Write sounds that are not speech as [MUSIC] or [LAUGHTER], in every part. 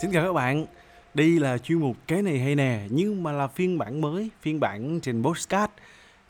Xin chào các bạn. Đây là chuyên mục Cái này hay nè, nhưng mà là phiên bản mới, phiên bản trên Postcard.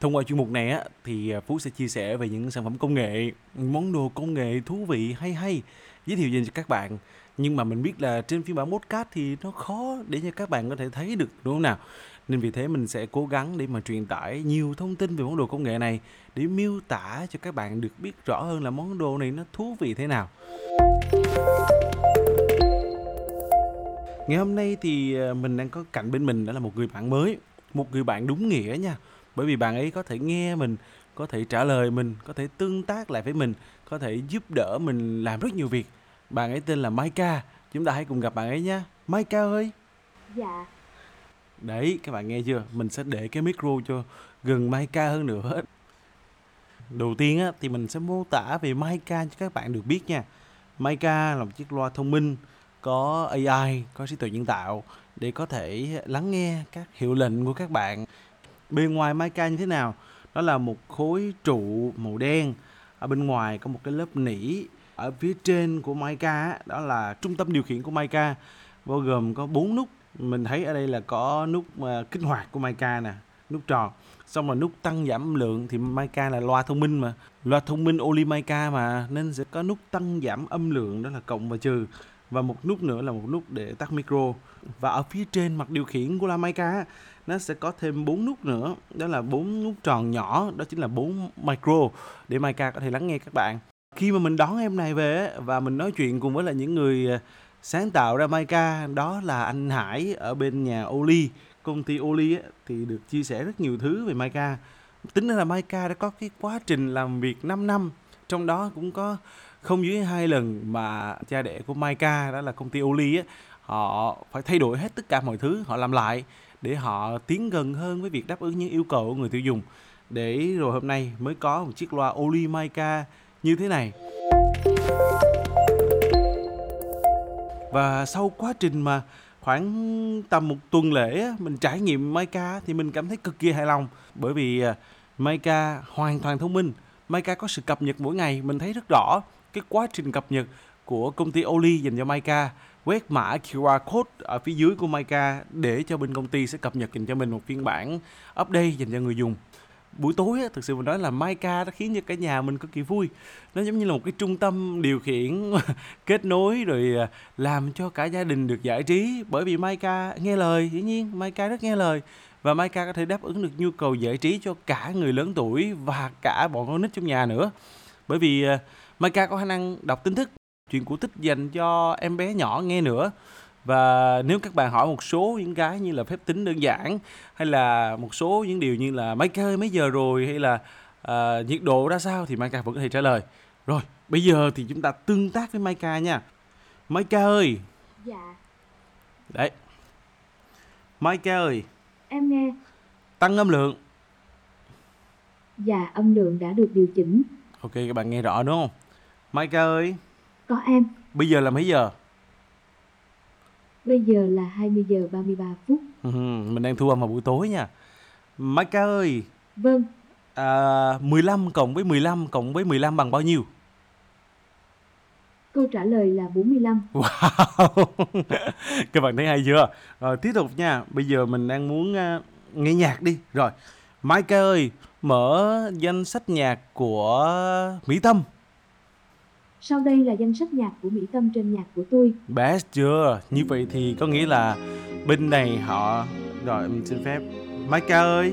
Thông qua chuyên mục này á thì à, Phú sẽ chia sẻ về những sản phẩm công nghệ, món đồ công nghệ thú vị hay hay giới thiệu dành cho các bạn. Nhưng mà mình biết là trên phiên bản podcast thì nó khó để cho các bạn có thể thấy được đúng không nào? Nên vì thế mình sẽ cố gắng để mà truyền tải nhiều thông tin về món đồ công nghệ này để miêu tả cho các bạn được biết rõ hơn là món đồ này nó thú vị thế nào. Ngày hôm nay thì ờ, mình đang có cạnh bên mình đó là một người bạn mới, một người bạn đúng nghĩa nha. Bởi vì bạn ấy có thể nghe mình, có thể trả lời mình, có thể tương tác lại với mình, có thể giúp đỡ mình làm rất nhiều việc. Bạn ấy tên là Maika, chúng ta hãy cùng gặp bạn ấy nha. Maika ơi. Dạ, Đấy, các bạn nghe chưa? Mình sẽ để cái micro cho gần Maika hơn nữa. Đầu tiên á, thì mình sẽ mô tả về Maika cho các bạn được biết nha. Maika là một chiếc loa thông minh có AI, có trí tuệ nhân tạo để có thể lắng nghe các hiệu lệnh của các bạn. bên ngoài Maika như thế nào? Đó là một khối trụ màu đen. Ở bên ngoài có một cái lớp nỉ. Ở phía trên của Maika đó là trung tâm điều khiển của Maika bao gồm có bốn nút. Mình thấy ở đây là có nút ờ, kích hoạt của Mica nè, nút tròn. Xong rồi nút tăng giảm âm lượng thì Mica là loa thông minh mà. Loa thông minh Oli Mica mà nên sẽ có nút tăng giảm âm lượng đó là cộng và trừ và một nút nữa là một nút để tắt micro. Và ở phía trên mặt điều khiển của La Mica nó sẽ có thêm bốn nút nữa. Đó là bốn nút tròn nhỏ, đó chính là bốn micro để Mica có thể lắng nghe các bạn. Khi mà mình đón em này về và mình nói chuyện cùng với là những người à, sáng tạo ra Mica đó là anh Hải ở bên nhà Oli, công ty Oli thì được chia sẻ rất nhiều thứ về Mica tính ra là Mica đã có cái quá trình làm việc 5 năm trong đó cũng có không dưới hai lần mà cha đẻ của Maika đó là công ty Oli á họ phải thay đổi hết tất cả mọi thứ họ làm lại để họ tiến gần hơn với việc đáp ứng những yêu cầu của người tiêu dùng. Để rồi hôm nay mới có một chiếc loa Oli Maika như thế này. Và sau quá trình mà khoảng tầm một tuần lễ mình trải nghiệm Maika thì mình cảm thấy cực kỳ hài lòng. Bởi vì à, Maika hoàn toàn thông minh Maika có sự cập nhật mỗi ngày mình thấy rất rõ cái quá trình cập nhật của công ty Oli dành cho Maika quét mã QR code ở phía dưới của Maika để cho bên công ty sẽ cập nhật dành cho mình một phiên bản update dành cho người dùng. Buổi tối á, thực sự mình nói là Maika nó khiến cho cả nhà mình cực kỳ vui. Nó giống như là một cái trung tâm điều khiển [LAUGHS] kết nối rồi à, làm cho cả gia đình được giải trí. Bởi vì Maika nghe lời dĩ nhiên Maika rất nghe lời và Maika có thể đáp ứng được nhu cầu giải trí cho cả người lớn tuổi và cả bọn con nít trong nhà nữa. Bởi vì à, Maika có khả năng đọc tin tức chuyện cổ tích dành cho em bé nhỏ nghe nữa. Và nếu các bạn hỏi một số những cái như là phép tính đơn giản hay là một số những điều như là Maika ơi mấy giờ rồi? hay là à, nhiệt độ ra sao? thì Maika vẫn có thể trả lời. Rồi bây giờ thì chúng ta tương tác với Maika nha. Maika ơi! Dạ, đấy. Maika ơi em nghe. tăng âm lượng. Dạ, âm lượng đã được điều chỉnh. ok các bạn nghe rõ đúng không? Maika ơi. Có em, bây giờ là mấy giờ? Bây giờ là 20 giờ 33 phút. Ừ, mình đang thu âm vào buổi tối nha. Maika ơi. Vâng, à, 15 cộng với 15 cộng với 15 bằng bao nhiêu câu trả lời là 45. [LAUGHS] Wow. [LAUGHS] Các bạn thấy hay chưa? Rồi tiếp tục nha. Bây giờ mình đang muốn à, nghe nhạc đi. Rồi Maika ơi Mở danh sách nhạc của Mỹ Tâm. Sau đây là danh sách nhạc của Mỹ Tâm trên nhạc của tôi. Best chưa? Như vậy thì có nghĩa là Bên này họ Rồi mình xin phép. Maika ơi.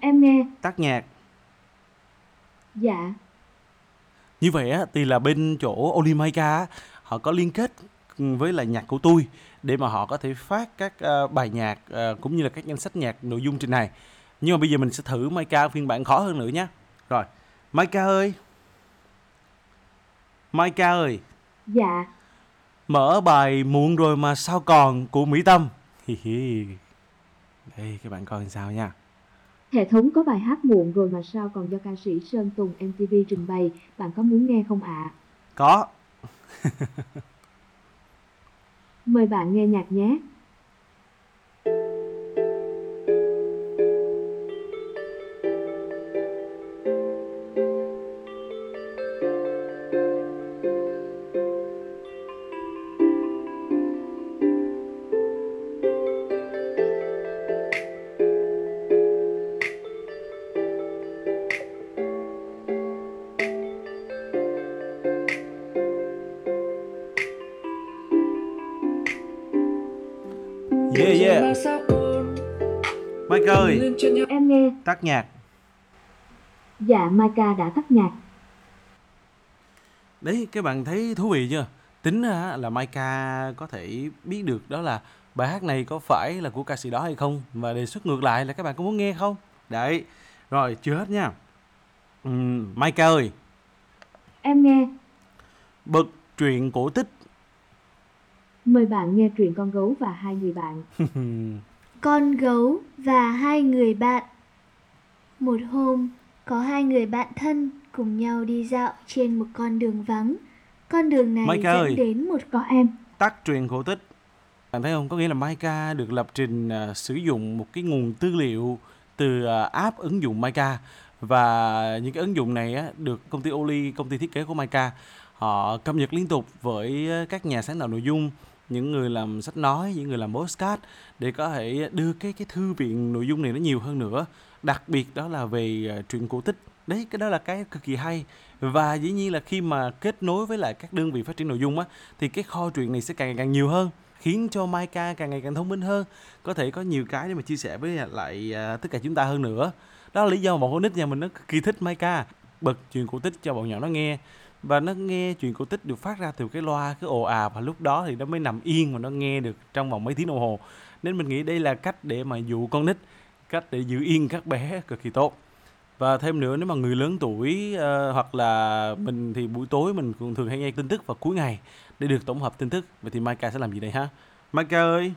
Em nghe. Tắt nhạc. Dạ, Như vậy á, thì là bên chỗ Olimaika họ có liên kết với lại nhạc của tôi để mà họ có thể phát các ờ, bài nhạc ờ, cũng như là các danh sách nhạc nội dung trên này. Nhưng mà bây giờ mình sẽ thử Maika phiên bản khó hơn nữa nhé. Rồi, Maika ơi. Maika ơi, dạ, mở bài muộn rồi mà sao còn của Mỹ Tâm. Hi hi. Đây các bạn coi làm sao nha. Hệ thống có bài hát muộn rồi mà sao còn do ca sĩ Sơn Tùng MTV trình bày. Bạn có muốn nghe không ạ? Có. [LAUGHS] Mời bạn nghe nhạc nhé. Yeah yeah Mike ơi. Em nghe. Tắt nhạc. Dạ Maika đã tắt nhạc. Đấy các bạn thấy thú vị chưa? Tính ra là Maika có thể biết được đó là Bài hát này có phải là của ca sĩ đó hay không? Và đề xuất ngược lại là các bạn có muốn nghe không? Đấy. Rồi chưa hết nha. Uhm, Maika ơi. Em nghe. Bật truyện cổ tích Mời bạn nghe truyện con gấu và hai người bạn. [LAUGHS] Con gấu và hai người bạn Một hôm, có hai người bạn thân cùng nhau đi dạo trên một con đường vắng. Con đường này Maika dẫn ơi. đến một Có em. tắt truyện cổ tích bạn thấy không có nghĩa là Maika được lập trình à, sử dụng một cái nguồn tư liệu từ à, app ứng dụng Maika và những cái ứng dụng này á, được công ty Oli công ty thiết kế của Maika họ cập nhật liên tục với à, các nhà sáng tạo nội dung những người làm sách nói những người làm postcard để có thể đưa cái cái thư viện nội dung này nó nhiều hơn nữa. Đặc biệt đó là về uh, truyện cổ tích. Đấy cái đó là cái cực kỳ hay. Và dĩ nhiên là khi mà kết nối với lại các đơn vị phát triển nội dung á thì cái kho truyện này sẽ càng ngày càng nhiều hơn khiến cho Maika càng ngày càng thông minh hơn có thể có nhiều cái để mà chia sẻ với lại uh, tất cả chúng ta hơn nữa. Đó là lý do mà bọn con nít nhà mình nó cực kỳ thích Maika bật chuyện cổ tích cho bọn nhỏ nó nghe và nó nghe chuyện cổ tích được phát ra từ cái loa cái ồ ào và lúc đó thì nó mới nằm yên và nó nghe được trong vòng mấy tiếng đồng hồ. Nên mình nghĩ đây là cách để mà dụ con nít cách để giữ yên các bé cực kỳ tốt. Và thêm nữa nếu mà người lớn tuổi ờ, hoặc là mình thì buổi tối mình cũng thường hay nghe tin tức vào cuối ngày để được tổng hợp tin tức. Vậy thì Maika sẽ làm gì đây ha? Maika ơi!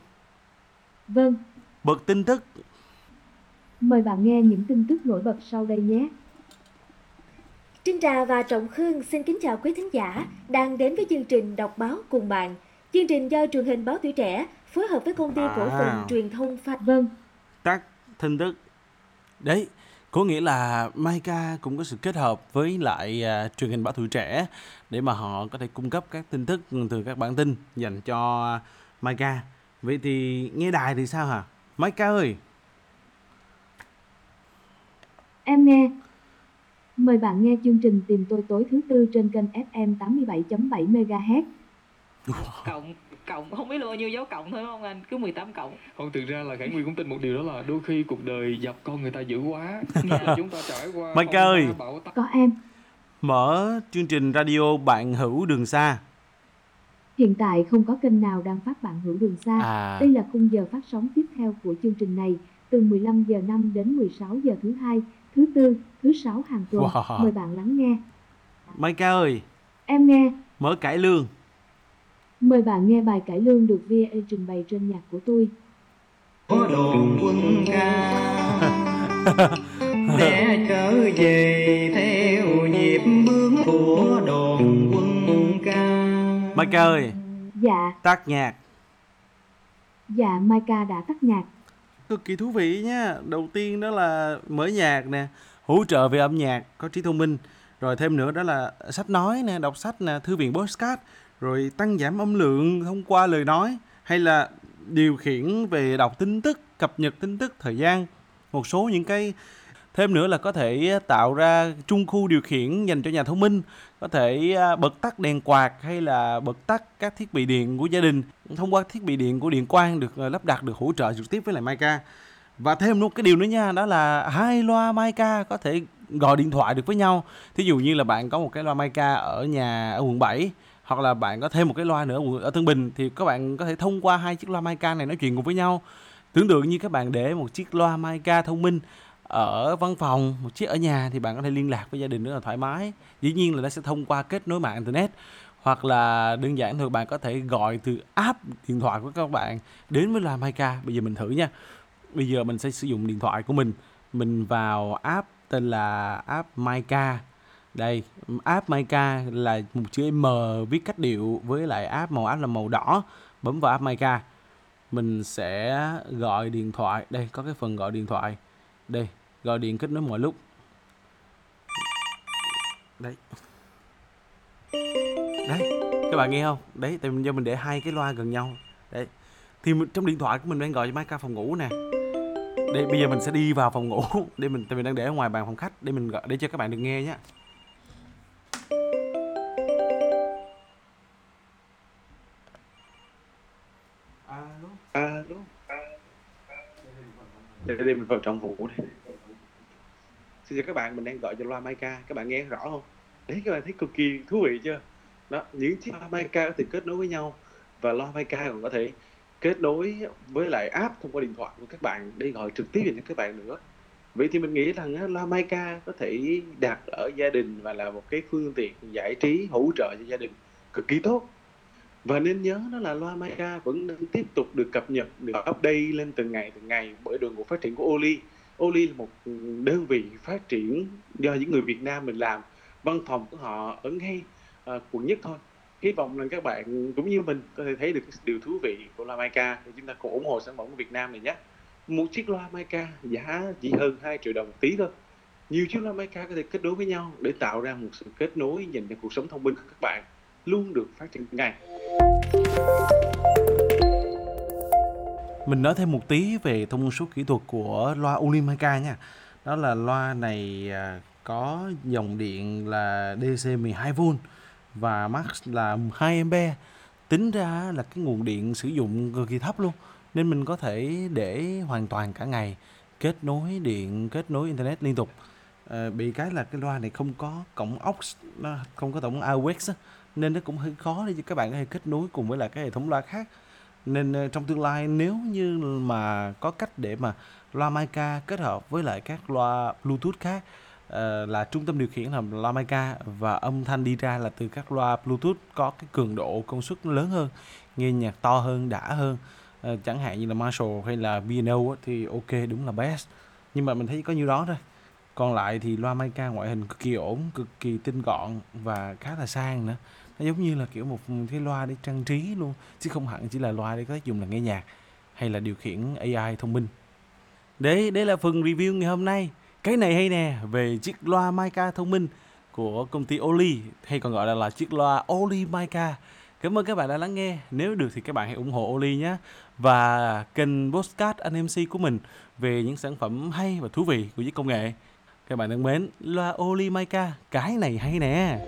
Vâng, bật tin tức. Mời bạn nghe những tin tức nổi bật sau đây nhé. Trinh Trà và Trọng Khương xin kính chào quý thính giả đang đến với chương trình đọc báo cùng bạn. Chương trình do truyền hình báo tuổi trẻ phối hợp với công ty cổ phần À. truyền thông phát Vâng, tắt tin tức đấy có nghĩa là Maika cũng có sự kết hợp với lại à, truyền hình báo tuổi trẻ để mà họ có thể cung cấp các tin tức từ các bản tin dành cho Maika vậy thì nghe đài thì sao hả Maika ơi em nghe. Mời bạn nghe chương trình Tìm tôi tối thứ tư trên kênh FM 87.7 MHz. cộng cộng không biết là bao nhiêu dấu cộng thôi đúng không anh cứ 18 cộng Không, thực ra là Khải Nguyên cũng tin một điều đó là đôi khi cuộc đời dập con người ta dữ quá [LAUGHS] chúng ta trải qua ba ơi. táp Có em. mở chương trình radio bạn hữu đường xa Hiện tại không có kênh nào đang phát bạn hữu đường xa. à Đây là khung giờ phát sóng tiếp theo của chương trình này, từ 15 giờ 5 đến 16 giờ thứ hai, thứ tư, thứ sáu hàng tuần. Wow. Mời bạn lắng nghe. Maika ơi Em nghe. mở cải lương Mời bạn nghe bài cải lương được VA trình bày trên nhạc của tôi. có đồn quân ca [LAUGHS] để trở về theo nhịp bước của đồn quân ca Maika ơi Dạ, tắt nhạc dạ Maika đã tắt nhạc cực kỳ thú vị nha. Đầu tiên đó là mở nhạc nè, hỗ trợ về âm nhạc, có trí thông minh. Rồi thêm nữa đó là sách nói nè, đọc sách nè, thư viện postcard. Rồi tăng giảm âm lượng thông qua lời nói, hay là điều khiển về đọc tin tức, cập nhật tin tức, thời gian. Một số những cái thêm nữa là có thể tạo ra trung khu điều khiển dành cho nhà thông minh, có thể bật tắt đèn quạt hay là bật tắt các thiết bị điện của gia đình. Thông qua thiết bị điện của điện quang được ờ, lắp đặt, được hỗ trợ trực tiếp với lại Mica và thêm luôn cái điều nữa nha, đó là hai loa Mica có thể gọi điện thoại được với nhau. Thí dụ như là bạn có một cái loa Mica ở nhà, ở quận 7 hoặc là bạn có thêm một cái loa nữa ở ở Tân Bình, thì các bạn có thể thông qua hai chiếc loa Mica này nói chuyện cùng với nhau. Tưởng tượng như các bạn để một chiếc loa Mica thông minh ở văn phòng, một chiếc ở nhà thì bạn có thể liên lạc với gia đình rất là thoải mái. Dĩ nhiên là nó sẽ thông qua kết nối mạng internet, hoặc là đơn giản thôi, bạn có thể gọi từ app điện thoại của các bạn đến với loa Mica bây giờ mình thử nha. Bây giờ mình sẽ sử dụng điện thoại của mình. Mình vào app tên là app Mica đây, app Mica là một chữ M viết cách điệu với lại app màu app là màu đỏ, bấm vào app Mica mình sẽ gọi điện thoại. Đây, có cái phần gọi điện thoại đây gọi điện kết nối mọi lúc. Đấy. Đấy các bạn nghe không? Đấy tại vì do mình để hai cái loa gần nhau. Đấy thì mình, trong điện thoại của mình đang gọi cho Mica phòng ngủ nè. Đây bây giờ mình sẽ đi vào phòng ngủ. [LAUGHS] Để mình tại mình đang để ở ngoài bàn phòng khách. Để mình gọi để cho các bạn được nghe nhé đi mình vào trọng vụ đây xin chào các bạn, mình đang gọi cho loa Mica các bạn nghe rõ không? Đấy, các bạn thấy cực kỳ thú vị chưa? Đó, những chiếc loa Mica có thể kết nối với nhau và loa Mica còn có thể kết nối với lại app thông qua điện thoại của các bạn để gọi trực tiếp cho các bạn nữa. Vậy thì mình nghĩ rằng loa Mica có thể đặt ở gia đình và là một cái phương tiện giải trí hỗ trợ cho gia đình cực kỳ tốt và nên nhớ đó là loa Maya vẫn đang tiếp tục được cập nhật được update lên từng ngày từng ngày bởi đội ngũ phát triển của Oli. Oli là một đơn vị phát triển do những người Việt Nam mình làm. Văn phòng của họ ở ngay uh, quận nhất thôi. Hy vọng là các bạn cũng như mình có thể thấy được điều thú vị của loa Mica thì chúng ta cũng ủng hộ sản phẩm của Việt Nam này nhé. Một chiếc loa Mica giá chỉ hơn 2 triệu đồng tí thôi. Nhiều chiếc loa Mica có thể kết nối với nhau để tạo ra một sự kết nối dành cho cuộc sống thông minh của các bạn luôn được phát triển ngày mình nói thêm một tí về thông số kỹ thuật của loa Unimica nha. Đó là loa này à, có dòng điện là DC 12V và max là 2 A tính ra là cái nguồn điện sử dụng cực kỳ thấp luôn nên mình có thể để hoàn toàn cả ngày kết nối điện kết nối internet liên tục. À, bị cái là cái loa này không có cổng aux nó không có cổng AUX nên nó cũng hơi khó để cho các bạn có thể kết nối cùng với lại cái hệ thống loa khác. Nên ờ, trong tương lai nếu như mà có cách để mà loa Mica kết hợp với lại các loa Bluetooth khác uh, là trung tâm điều khiển là loa Mica và âm thanh đi ra là từ các loa Bluetooth có cái cường độ công suất lớn hơn nghe nhạc to hơn đã hơn uh, chẳng hạn như là Marshall hay là B&O thì ok đúng là best. Nhưng mà mình thấy có nhiêu đó thôi. Còn lại thì loa Mica ngoại hình cực kỳ ổn cực kỳ tinh gọn và khá là sang nữa nó giống như là kiểu một cái loa để trang trí luôn chứ không hẳn chỉ là loa để có dùng là nghe nhạc hay là điều khiển AI thông minh đấy đấy là phần review ngày hôm nay cái này hay nè về chiếc loa Mica thông minh của công ty Oli hay còn gọi là, là chiếc loa Oli Mica Cảm ơn các bạn đã lắng nghe. Nếu được thì các bạn hãy ủng hộ Oli nhé. Và kênh Postcard anh MC của mình về những sản phẩm hay và thú vị của chiếc công nghệ. Các bạn thân mến, loa Oli Mica, cái này hay nè.